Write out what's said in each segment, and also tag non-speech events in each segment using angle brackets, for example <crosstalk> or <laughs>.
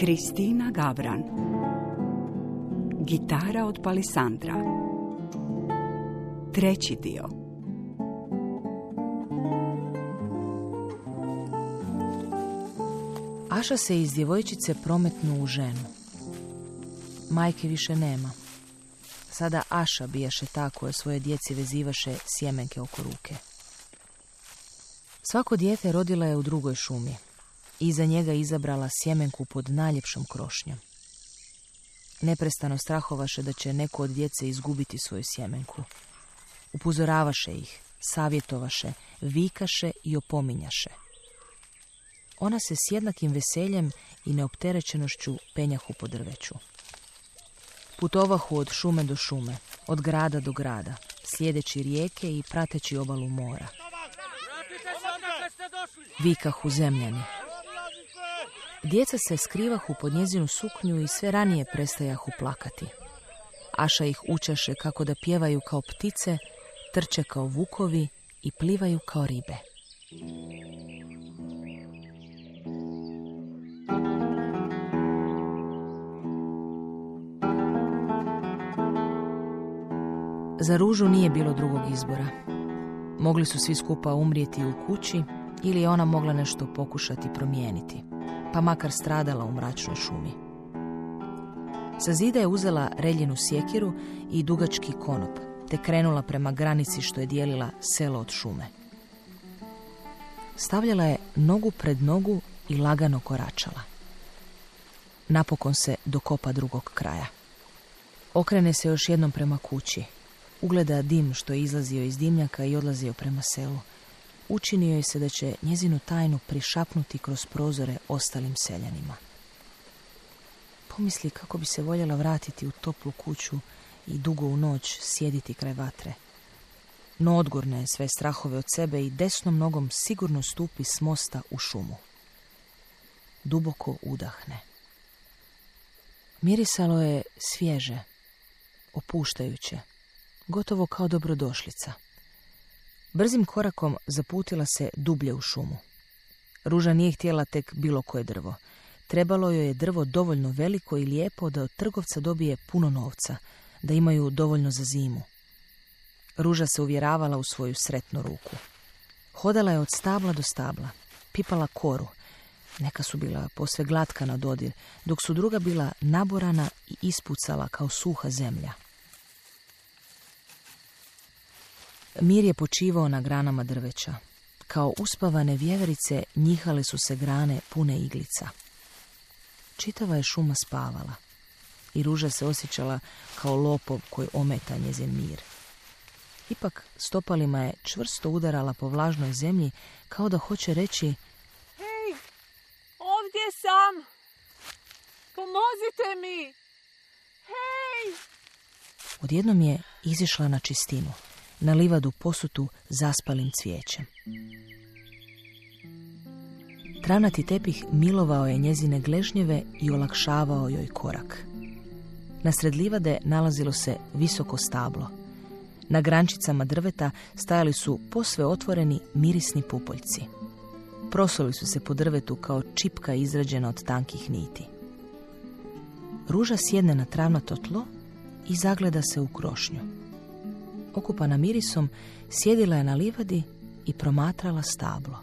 Kristina Gavran Gitara od Palisandra Treći dio Aša se iz djevojčice prometnu u ženu. Majke više nema. Sada Aša bijaše ta koja svoje djeci vezivaše sjemenke oko ruke. Svako dijete rodila je u drugoj šumi. Iza njega izabrala sjemenku pod najljepšom krošnjom. Neprestano strahovaše da će neko od djece izgubiti svoju sjemenku. Upozoravaše ih, savjetovaše, vikaše i opominjaše. Ona se s jednakim veseljem i neopterećenošću penjahu po drveću. Putovahu od šume do šume, od grada do grada, slijedeći rijeke i prateći obalu mora. Vikahu zemljani. Djeca se skrivahu pod njezinu suknju i sve ranije prestajahu plakati. Aša ih učaše kako da pjevaju kao ptice, trče kao vukovi i plivaju kao ribe. Za ružu nije bilo drugog izbora. Mogli su svi skupa umrijeti u kući ili je ona mogla nešto pokušati promijeniti, pa makar stradala u mračnoj šumi. Sa zida je uzela reljenu sjekiru i dugački konop, te krenula prema granici što je dijelila selo od šume. Stavljala je nogu pred nogu i lagano koračala. Napokon se dokopa drugog kraja. Okrene se još jednom prema kući, Ugleda dim što je izlazio iz dimnjaka i odlazio prema selu. Učinio je se da će njezinu tajnu prišapnuti kroz prozore ostalim seljanima. Pomisli kako bi se voljela vratiti u toplu kuću i dugo u noć sjediti kraj vatre. No odgorne je sve strahove od sebe i desnom nogom sigurno stupi s mosta u šumu. Duboko udahne. Mirisalo je svježe, opuštajuće gotovo kao dobrodošlica. Brzim korakom zaputila se dublje u šumu. Ruža nije htjela tek bilo koje drvo. Trebalo joj je drvo dovoljno veliko i lijepo da od trgovca dobije puno novca, da imaju dovoljno za zimu. Ruža se uvjeravala u svoju sretnu ruku. Hodala je od stabla do stabla, pipala koru. Neka su bila posve glatka na dodir, dok su druga bila naborana i ispucala kao suha zemlja. Mir je počivao na granama drveća. Kao uspavane vjeverice njihale su se grane pune iglica. Čitava je šuma spavala i ruža se osjećala kao lopov koji ometa njezin mir. Ipak stopalima je čvrsto udarala po vlažnoj zemlji kao da hoće reći Hej, ovdje sam! Pomozite mi! Hej! Odjednom je izišla na čistinu na livadu posutu zaspalim cvijećem. Tranati tepih milovao je njezine gležnjeve i olakšavao joj korak. Na sred livade nalazilo se visoko stablo. Na grančicama drveta stajali su posve otvoreni mirisni pupoljci. Prosoli su se po drvetu kao čipka izrađena od tankih niti. Ruža sjedne na travnato tlo i zagleda se u krošnju okupana mirisom, sjedila je na livadi i promatrala stablo.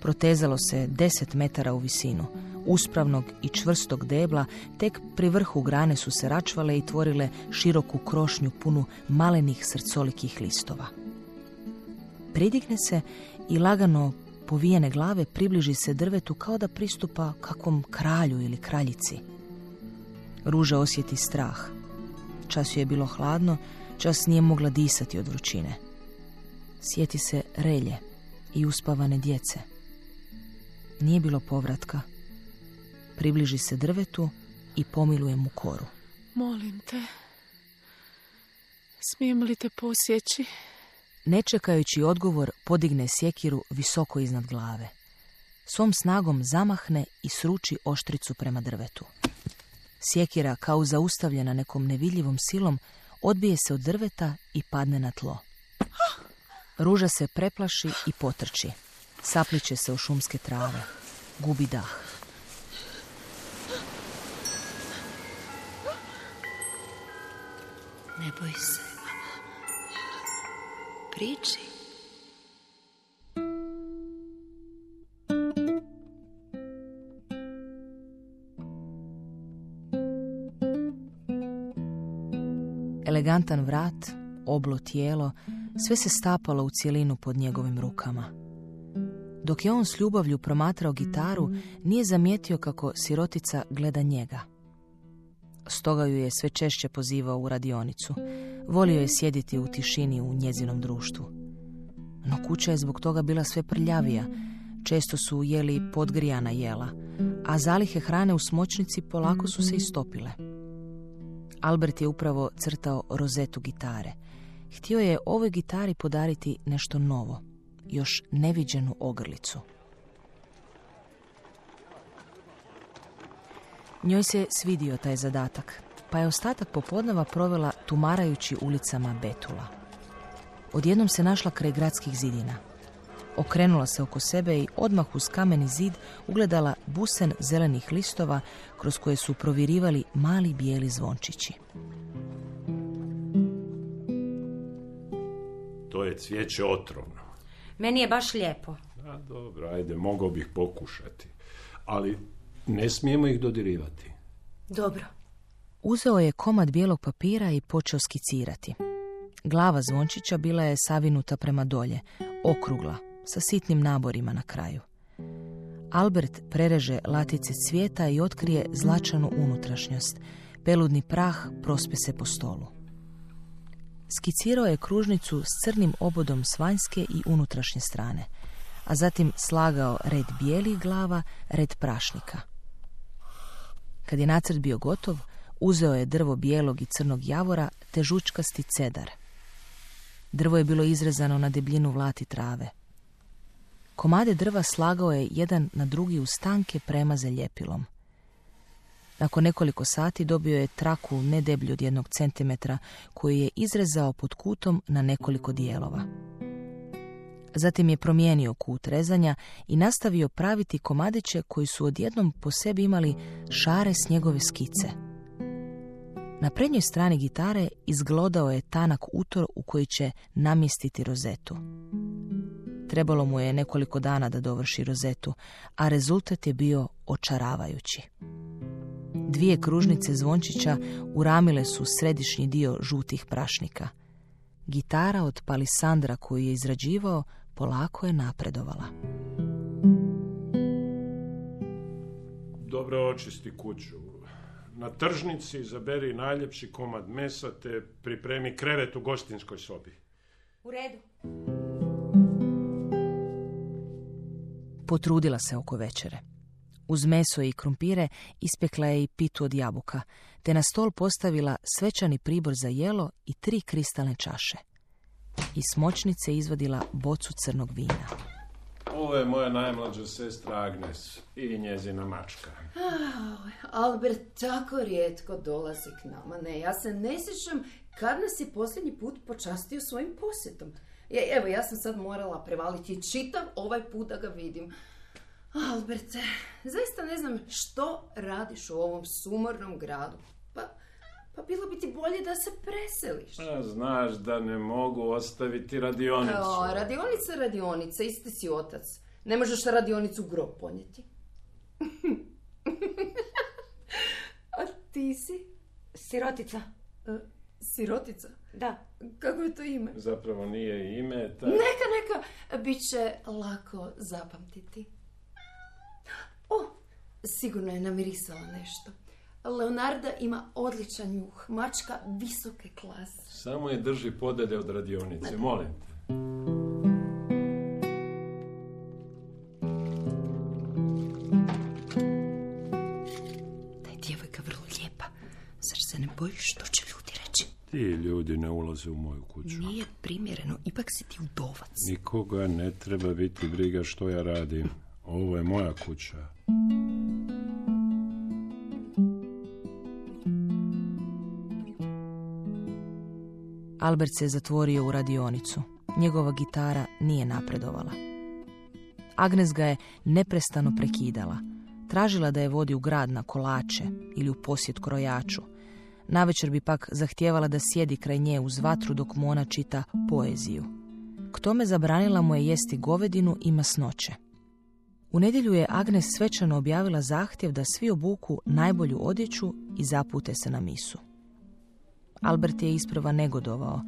Protezalo se deset metara u visinu, uspravnog i čvrstog debla, tek pri vrhu grane su se račvale i tvorile široku krošnju punu malenih srcolikih listova. Pridigne se i lagano povijene glave približi se drvetu kao da pristupa kakvom kralju ili kraljici. Ruža osjeti strah. Čas je bilo hladno, Čas nije mogla disati od vrućine. Sjeti se relje i uspavane djece. Nije bilo povratka. Približi se drvetu i pomiluje mu koru. Molim te, smijem li te posjeći? Ne čekajući odgovor, podigne sjekiru visoko iznad glave. Svom snagom zamahne i sruči oštricu prema drvetu. Sjekira, kao zaustavljena nekom nevidljivom silom, odbije se od drveta i padne na tlo. Ruža se preplaši i potrči. Sapliće se u šumske trave. Gubi dah. Ne boj se. Priči. Elegantan vrat, oblo tijelo, sve se stapalo u cijelinu pod njegovim rukama. Dok je on s ljubavlju promatrao gitaru, nije zamijetio kako sirotica gleda njega. Stoga ju je sve češće pozivao u radionicu. Volio je sjediti u tišini u njezinom društvu. No kuća je zbog toga bila sve prljavija. Često su jeli podgrijana jela, a zalihe hrane u smočnici polako su se istopile. Albert je upravo crtao rozetu gitare. Htio je ovoj gitari podariti nešto novo, još neviđenu ogrlicu. Njoj se svidio taj zadatak, pa je ostatak popodneva provela tumarajući ulicama Betula. Odjednom se našla kraj gradskih zidina. Okrenula se oko sebe i odmah uz kameni zid ugledala busen zelenih listova kroz koje su provirivali mali bijeli zvončići. To je cvijeće otrovno. Meni je baš lijepo. A dobro, ajde, mogao bih pokušati. Ali ne smijemo ih dodirivati. Dobro. Uzeo je komad bijelog papira i počeo skicirati. Glava zvončića bila je savinuta prema dolje, okrugla, sa sitnim naborima na kraju. Albert prereže latice cvijeta i otkrije zlačanu unutrašnjost. Peludni prah prospe se po stolu. Skicirao je kružnicu s crnim obodom s vanjske i unutrašnje strane, a zatim slagao red bijelih glava, red prašnika. Kad je nacrt bio gotov, uzeo je drvo bijelog i crnog javora te žučkasti cedar. Drvo je bilo izrezano na debljinu vlati trave. Komade drva slagao je jedan na drugi u stanke premaze ljepilom. Nakon nekoliko sati dobio je traku ne deblju od jednog centimetra koju je izrezao pod kutom na nekoliko dijelova. Zatim je promijenio kut rezanja i nastavio praviti komadiće koji su odjednom po sebi imali šare s njegove skice. Na prednjoj strani gitare izglodao je tanak utor u koji će namjestiti rozetu. Trebalo mu je nekoliko dana da dovrši rozetu, a rezultat je bio očaravajući. Dvije kružnice zvončića uramile su središnji dio žutih prašnika. Gitara od palisandra koju je izrađivao polako je napredovala. Dobro očisti kuću. Na tržnici zaberi najljepši komad mesa te pripremi krevet u gostinskoj sobi. U redu. Potrudila se oko večere. Uz meso i krumpire ispekla je i pitu od jabuka, te na stol postavila svečani pribor za jelo i tri kristalne čaše. Iz smočnice izvadila bocu crnog vina. Ovo je moja najmlađa sestra Agnes i njezina mačka. Albert tako rijetko dolazi k nama. Ne, ja se ne sjećam kad nas je posljednji put počastio svojim posjetom. Je, evo, ja sam sad morala prevaliti čitav ovaj put da ga vidim. Alberte, zaista ne znam što radiš u ovom sumornom gradu. Pa, pa bilo bi ti bolje da se preseliš. A, znaš da ne mogu ostaviti radionicu. O, radionica, radionica, isti si otac. Ne možeš radionicu grob ponijeti. <laughs> A ti si? Sirotica. E, sirotica? Da. Kako je to ime? Zapravo nije ime, ta... Neka, neka, bit će lako zapamtiti. <gasps> O, sigurno je namirisala nešto. Leonarda ima odličan njuh, mačka visoke klase. Samo je drži podalje od radionice, molim te. Ti ljudi ne ulaze u moju kuću. Nije primjereno, ipak si ti udovac. Nikoga ne treba biti briga što ja radim. Ovo je moja kuća. Albert se zatvorio u radionicu. Njegova gitara nije napredovala. Agnes ga je neprestano prekidala. Tražila da je vodi u grad na kolače ili u posjet krojaču. Navečer bi pak zahtijevala da sjedi kraj nje uz vatru dok mu ona čita poeziju. K tome zabranila mu je jesti govedinu i masnoće. U nedjelju je Agnes svečano objavila zahtjev da svi obuku najbolju odjeću i zapute se na misu. Albert je isprva negodovao,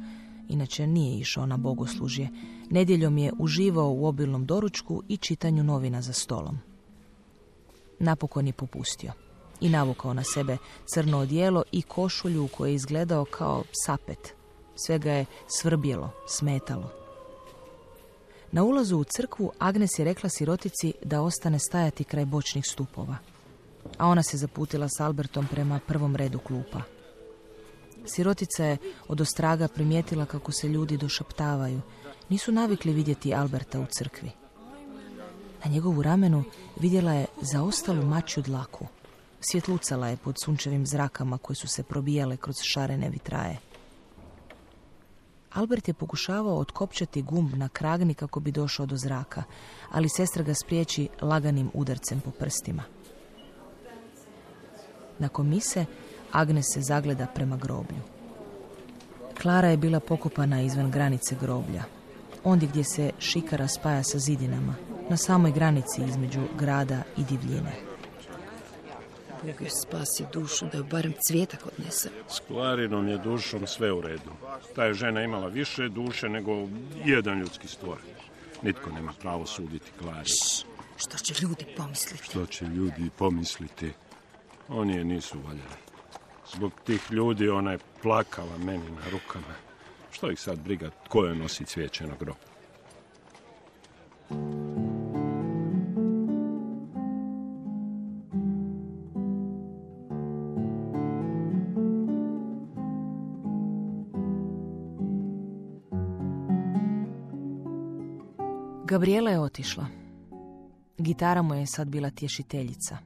inače nije išao na bogoslužje. Nedjeljom je uživao u obilnom doručku i čitanju novina za stolom. Napokon je popustio i navukao na sebe crno odijelo i košulju koji je izgledao kao sapet. Sve ga je svrbjelo, smetalo. Na ulazu u crkvu Agnes je rekla sirotici da ostane stajati kraj bočnih stupova, a ona se zaputila s Albertom prema prvom redu klupa. Sirotica je od ostraga primijetila kako se ljudi došaptavaju. Nisu navikli vidjeti Alberta u crkvi. Na njegovu ramenu vidjela je zaostalu mačju dlaku. Svjetlucala je pod sunčevim zrakama koje su se probijale kroz šarene vitraje. Albert je pokušavao otkopčati gumb na kragni kako bi došao do zraka, ali sestra ga spriječi laganim udarcem po prstima. Nakon mise, Agnes se zagleda prema groblju. Klara je bila pokopana izvan granice groblja, ondje gdje se šikara spaja sa zidinama, na samoj granici između grada i divljine. Bog joj spasi dušu da joj barem cvijetak odnese. S Klarinom je dušom sve u redu. Ta je žena imala više duše nego jedan ljudski stvor. Nitko nema pravo suditi Klari. Što će ljudi pomisliti? Što će ljudi pomisliti? Oni je nisu valjali. Zbog tih ljudi ona je plakala meni na rukama. Što ih sad briga tko je nosi cvijeće na grob? Gabriela je otišla. Gitara mu je sad bila tješiteljica.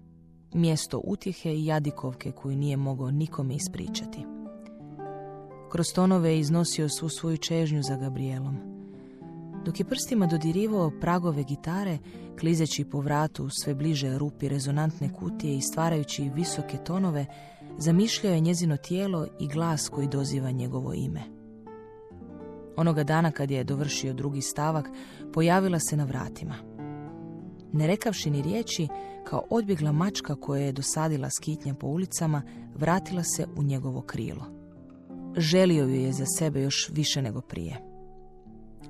Mjesto utjehe i jadikovke koju nije mogao nikome ispričati. Kroz tonove je iznosio svu svoju čežnju za Gabrielom. Dok je prstima dodirivao pragove gitare, klizeći po vratu sve bliže rupi rezonantne kutije i stvarajući visoke tonove, zamišljao je njezino tijelo i glas koji doziva njegovo ime. Onoga dana kad je dovršio drugi stavak, pojavila se na vratima. Ne rekavši ni riječi, kao odbjegla mačka koja je dosadila skitnja po ulicama, vratila se u njegovo krilo. Želio ju je za sebe još više nego prije.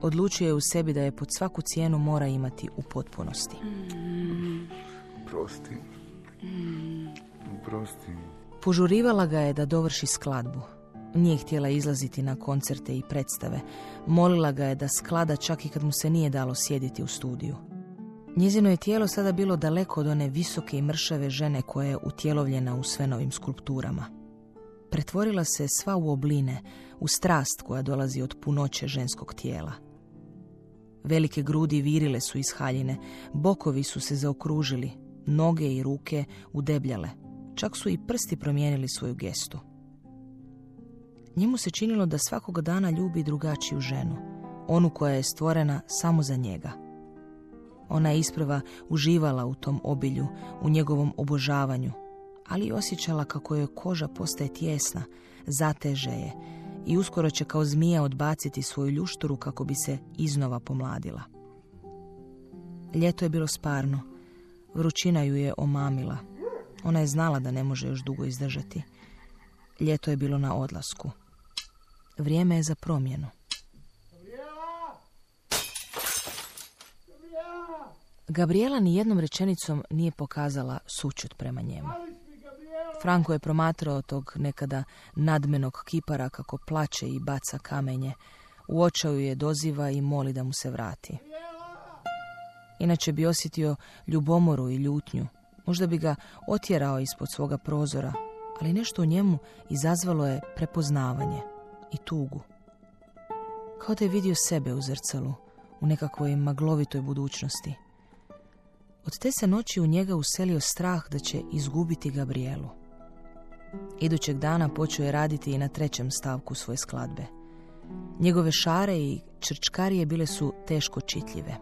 Odlučio je u sebi da je pod svaku cijenu mora imati u potpunosti. Prosti. Prosti. Požurivala ga je da dovrši skladbu. Nije htjela izlaziti na koncerte i predstave. Molila ga je da sklada čak i kad mu se nije dalo sjediti u studiju. Njezino je tijelo sada bilo daleko od one visoke i mršave žene koja je utjelovljena u svenovim skulpturama. Pretvorila se sva u obline, u strast koja dolazi od punoće ženskog tijela. Velike grudi virile su iz haljine, bokovi su se zaokružili, noge i ruke udebljale, čak su i prsti promijenili svoju gestu. Njemu se činilo da svakoga dana ljubi drugačiju ženu, onu koja je stvorena samo za njega. Ona je isprva uživala u tom obilju, u njegovom obožavanju, ali osjećala kako joj koža postaje tjesna, zateže je i uskoro će kao zmija odbaciti svoju ljušturu kako bi se iznova pomladila. Ljeto je bilo sparno, vrućina ju je omamila. Ona je znala da ne može još dugo izdržati. Ljeto je bilo na odlasku. Vrijeme je za promjenu. Gabriela ni jednom rečenicom nije pokazala sućut prema njemu. Franko je promatrao tog nekada nadmenog kipara kako plače i baca kamenje. U je doziva i moli da mu se vrati. Inače bi osjetio ljubomoru i ljutnju. Možda bi ga otjerao ispod svoga prozora, ali nešto u njemu izazvalo je prepoznavanje i tugu. Kao da je vidio sebe u zrcalu, u nekakvoj maglovitoj budućnosti. Od te se noći u njega uselio strah da će izgubiti Gabrielu. Idućeg dana počeo je raditi i na trećem stavku svoje skladbe. Njegove šare i črčkarije bile su teško čitljive.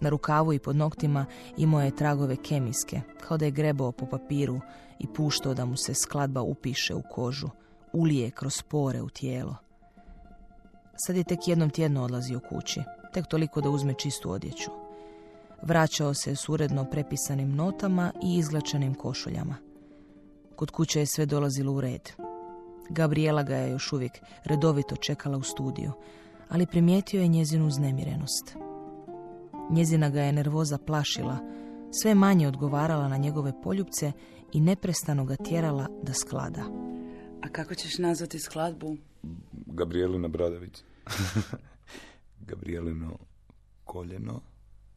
Na rukavu i pod noktima imao je tragove kemijske, kao da je grebao po papiru i puštao da mu se skladba upiše u kožu, ulije kroz pore u tijelo. Sad je tek jednom tjedno odlazio kući, tek toliko da uzme čistu odjeću. Vraćao se s uredno prepisanim notama i izglačenim košuljama. Kod kuće je sve dolazilo u red. Gabriela ga je još uvijek redovito čekala u studiju, ali primijetio je njezinu uznemirenost. Njezina ga je nervoza plašila, sve manje odgovarala na njegove poljubce i neprestano ga tjerala da sklada. A kako ćeš nazvati skladbu? Gabrijelina Bradavić. <laughs> Gabrijelino koljeno.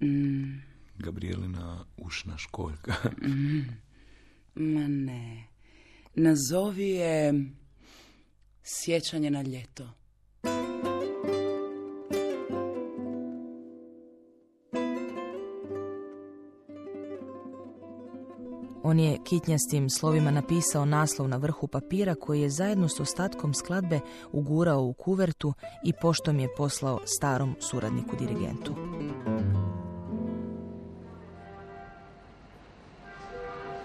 Mm, Gabrijelina ušna školjka. <laughs> ma ne. Nazovi je sjećanje na ljeto. On je kitnjastim slovima napisao naslov na vrhu papira koji je zajedno s ostatkom skladbe ugurao u kuvertu i poštom je poslao starom suradniku dirigentu.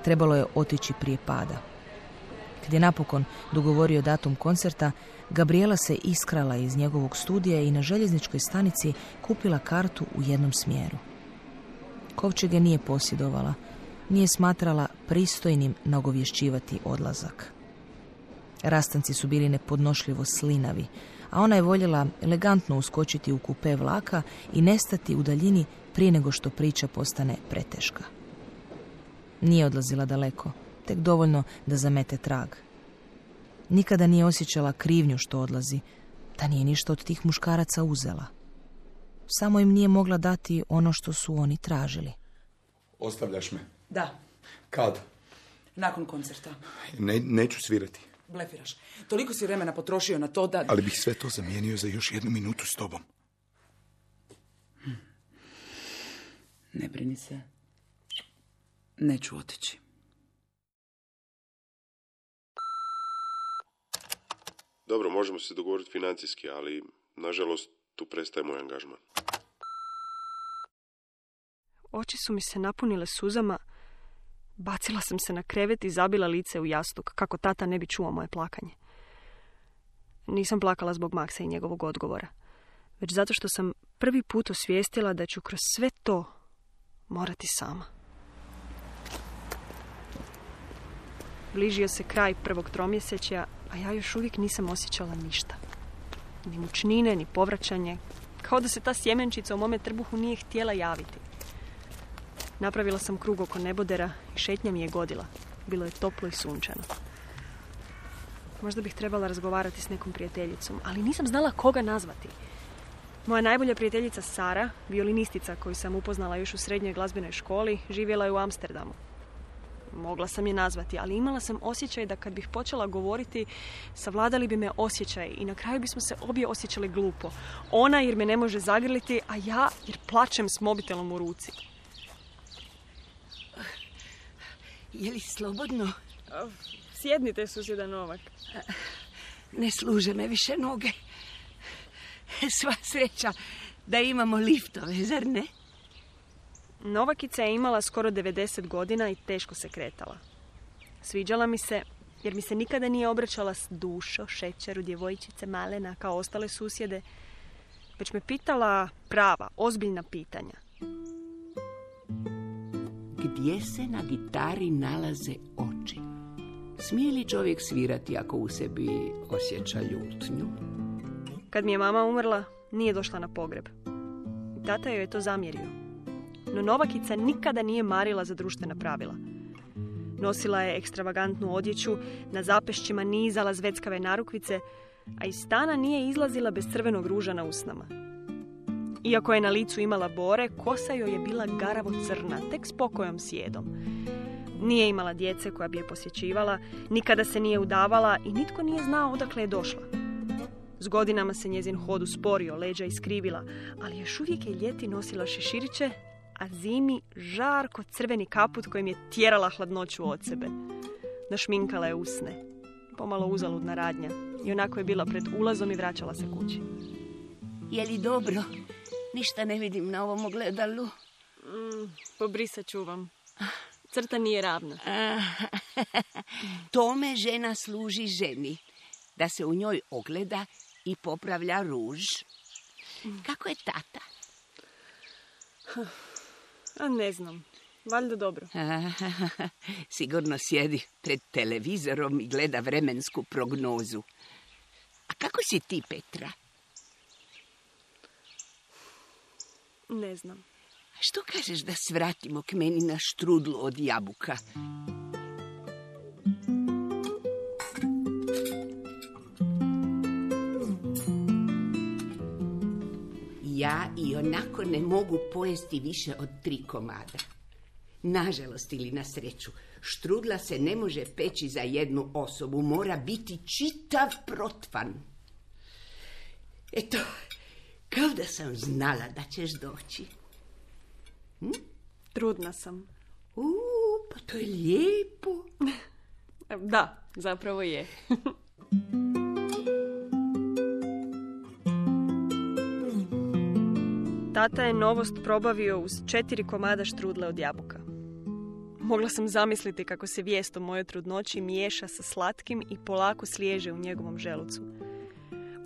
Trebalo je otići prije pada. Kad je napokon dogovorio datum koncerta, Gabriela se iskrala iz njegovog studija i na željezničkoj stanici kupila kartu u jednom smjeru. Kovčege nije posjedovala, nije smatrala pristojnim nagovješćivati odlazak. Rastanci su bili nepodnošljivo slinavi, a ona je voljela elegantno uskočiti u kupe vlaka i nestati u daljini prije nego što priča postane preteška. Nije odlazila daleko, tek dovoljno da zamete trag. Nikada nije osjećala krivnju što odlazi, da nije ništa od tih muškaraca uzela. Samo im nije mogla dati ono što su oni tražili. Ostavljaš me. Da, Kad? nakon koncerta. Ne, neću svirati. Blefiraš. Toliko si vremena potrošio na to da... Ali bih sve to zamijenio za još jednu minutu s tobom. Ne brini se. Neću otići. Dobro, možemo se dogovoriti financijski, ali nažalost tu prestaje moj angažman. Oči su mi se napunile suzama. Bacila sam se na krevet i zabila lice u jastuk, kako tata ne bi čuo moje plakanje. Nisam plakala zbog Maksa i njegovog odgovora, već zato što sam prvi put osvijestila da ću kroz sve to morati sama. Bližio se kraj prvog tromjesečja, a ja još uvijek nisam osjećala ništa. Ni mučnine, ni povraćanje. Kao da se ta sjemenčica u mome trbuhu nije htjela javiti. Napravila sam krug oko nebodera šetnja mi je godila. Bilo je toplo i sunčano. Možda bih trebala razgovarati s nekom prijateljicom, ali nisam znala koga nazvati. Moja najbolja prijateljica Sara, violinistica koju sam upoznala još u srednjoj glazbenoj školi, živjela je u Amsterdamu. Mogla sam je nazvati, ali imala sam osjećaj da kad bih počela govoriti, savladali bi me osjećaj i na kraju bismo se obje osjećali glupo. Ona jer me ne može zagrliti, a ja jer plačem s mobitelom u ruci. Je li slobodno? Sjednite, susjeda Novak. Ne služe me više noge. Sva sreća da imamo liftove, zar ne? Novakica je imala skoro 90 godina i teško se kretala. Sviđala mi se jer mi se nikada nije obraćala s dušo, šećeru, djevojčice, malena kao ostale susjede, već me pitala prava, ozbiljna pitanja. Gdje se na gitari nalaze oči? Smije li čovjek svirati ako u sebi osjeća ljutnju? Kad mi je mama umrla, nije došla na pogreb. Tata joj je to zamjerio. No Novakica nikada nije marila za društvena pravila. Nosila je ekstravagantnu odjeću, na zapešćima nizala zveckave narukvice, a iz stana nije izlazila bez crvenog ruža na usnama. Iako je na licu imala bore, kosa joj je bila garavo crna, tek s pokojom sjedom. Nije imala djece koja bi je posjećivala, nikada se nije udavala i nitko nije znao odakle je došla. S godinama se njezin hod usporio, leđa iskrivila, ali još uvijek je ljeti nosila šeširiće, a zimi žarko crveni kaput kojim je tjerala hladnoću od sebe. Našminkala je usne. Pomalo uzaludna radnja. I onako je bila pred ulazom i vraćala se kući. Je li dobro? Ništa ne vidim na ovom ogledalu. Pobrisat ću vam. Crta nije ravna. <laughs> Tome žena služi ženi. Da se u njoj ogleda i popravlja ruž. Kako je tata? A ne znam. Valjda dobro. <laughs> Sigurno sjedi pred televizorom i gleda vremensku prognozu. A kako si ti, Petra? Ne znam. Što kažeš da svratimo k meni na štrudlu od jabuka? Ja i onako ne mogu pojesti više od tri komada. Nažalost ili na sreću, štrudla se ne može peći za jednu osobu, mora biti čitav protvan. Eto, kao da sam znala da ćeš doći. Hm? Trudna sam. U, pa to je lijepo. <laughs> Da, zapravo je. <laughs> Tata je novost probavio uz četiri komada štrudle od jabuka. Mogla sam zamisliti kako se vijest o mojoj trudnoći miješa sa slatkim i polako sliježe u njegovom želucu.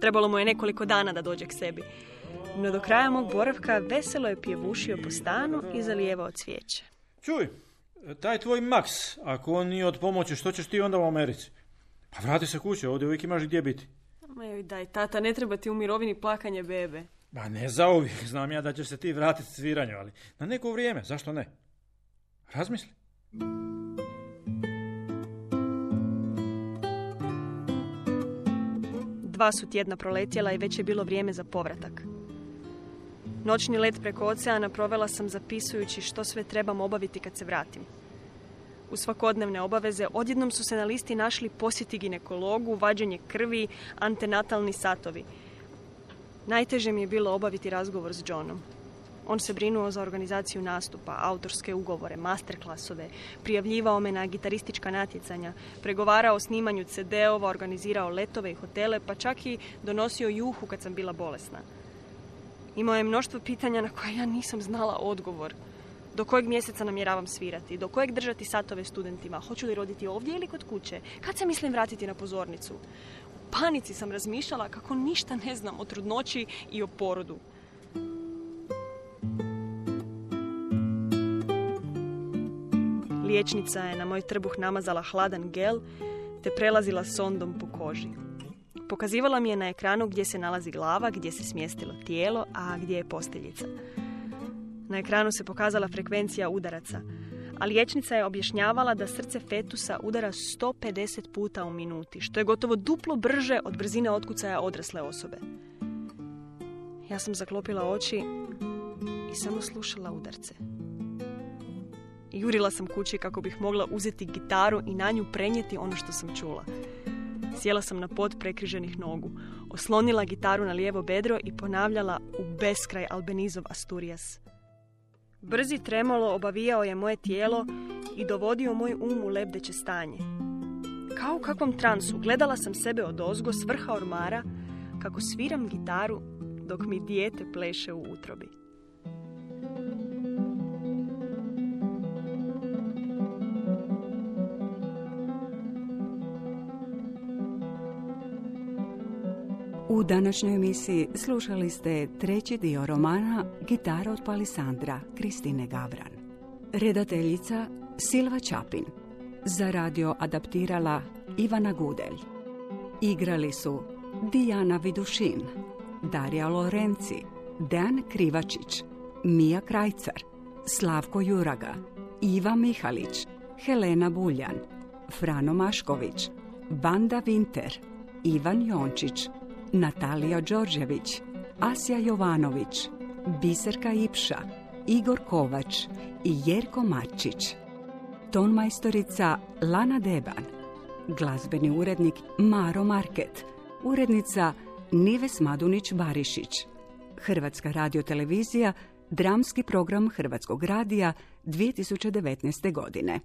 Trebalo mu je nekoliko dana da dođe k sebi. No do kraja mog boravka veselo je pjevušio po stanu i zalijevao cvijeće. Čuj, taj tvoj Max, ako on nije od pomoći, što ćeš ti onda u Americi? Pa vrati se kuće, ovdje uvijek imaš gdje biti. Ma joj daj, tata, ne treba ti u mirovini plakanje bebe. Ma ne za uvijek, znam ja da ćeš se ti vratiti sviranju, ali na neko vrijeme, zašto ne? Razmisli. Dva su tjedna proletjela i već je bilo vrijeme za povratak. Noćni let preko oceana provela sam zapisujući što sve trebam obaviti kad se vratim. U svakodnevne obaveze odjednom su se na listi našli posjeti ginekologu, vađenje krvi, antenatalni satovi. Najteže mi je bilo obaviti razgovor s Johnom. On se brinuo za organizaciju nastupa, autorske ugovore, masterklasove, prijavljivao me na gitaristička natjecanja, pregovarao o snimanju CD-ova, organizirao letove i hotele, pa čak i donosio juhu kad sam bila bolesna. Imao je mnoštvo pitanja na koje ja nisam znala odgovor. Do kojeg mjeseca namjeravam svirati? Do kojeg držati satove studentima? Hoću li roditi ovdje ili kod kuće? Kad se mislim vratiti na pozornicu? U panici sam razmišljala kako ništa ne znam o trudnoći i o porodu. Liječnica je na moj trbuh namazala hladan gel te prelazila sondom po koži. Pokazivala mi je na ekranu gdje se nalazi glava, gdje se smjestilo tijelo, a gdje je posteljica. Na ekranu se pokazala frekvencija udaraca, a liječnica je objašnjavala da srce fetusa udara 150 puta u minuti, što je gotovo duplo brže od brzine otkucaja odrasle osobe. Ja sam zaklopila oči i samo slušala udarce. Jurila sam kući kako bih mogla uzeti gitaru i na nju prenijeti ono što sam čula. Sjela sam na pod prekriženih nogu, oslonila gitaru na lijevo bedro i ponavljala u beskraj Albenizov Asturias. Brzi tremolo obavijao je moje tijelo i dovodio moj um u lebdeće stanje. Kao u kakvom transu gledala sam sebe od ozgo s vrha ormara kako sviram gitaru dok mi dijete pleše u utrobi. U današnjoj emisiji slušali ste treći dio romana Gitara od Palisandra Kristine Gavran. Redateljica Silva Čapin. Za radio adaptirala Ivana Gudelj. Igrali su Dijana Vidušin, Darija Lorenci, Dejan Krivačić, Mija Krajcar, Slavko Juraga, Iva Mihalić, Helena Buljan, Frano Mašković, Banda Vinter, Ivan Jončić, Natalija Đorđević, Asja Jovanović, Biserka Ipša, Igor Kovač i Jerko Mačić. Tonmajstorica Lana Deban, glazbeni urednik Maro Market, urednica Nives Madunić-Barišić, Hrvatska radiotelevizija, dramski program Hrvatskog radija 2019. godine.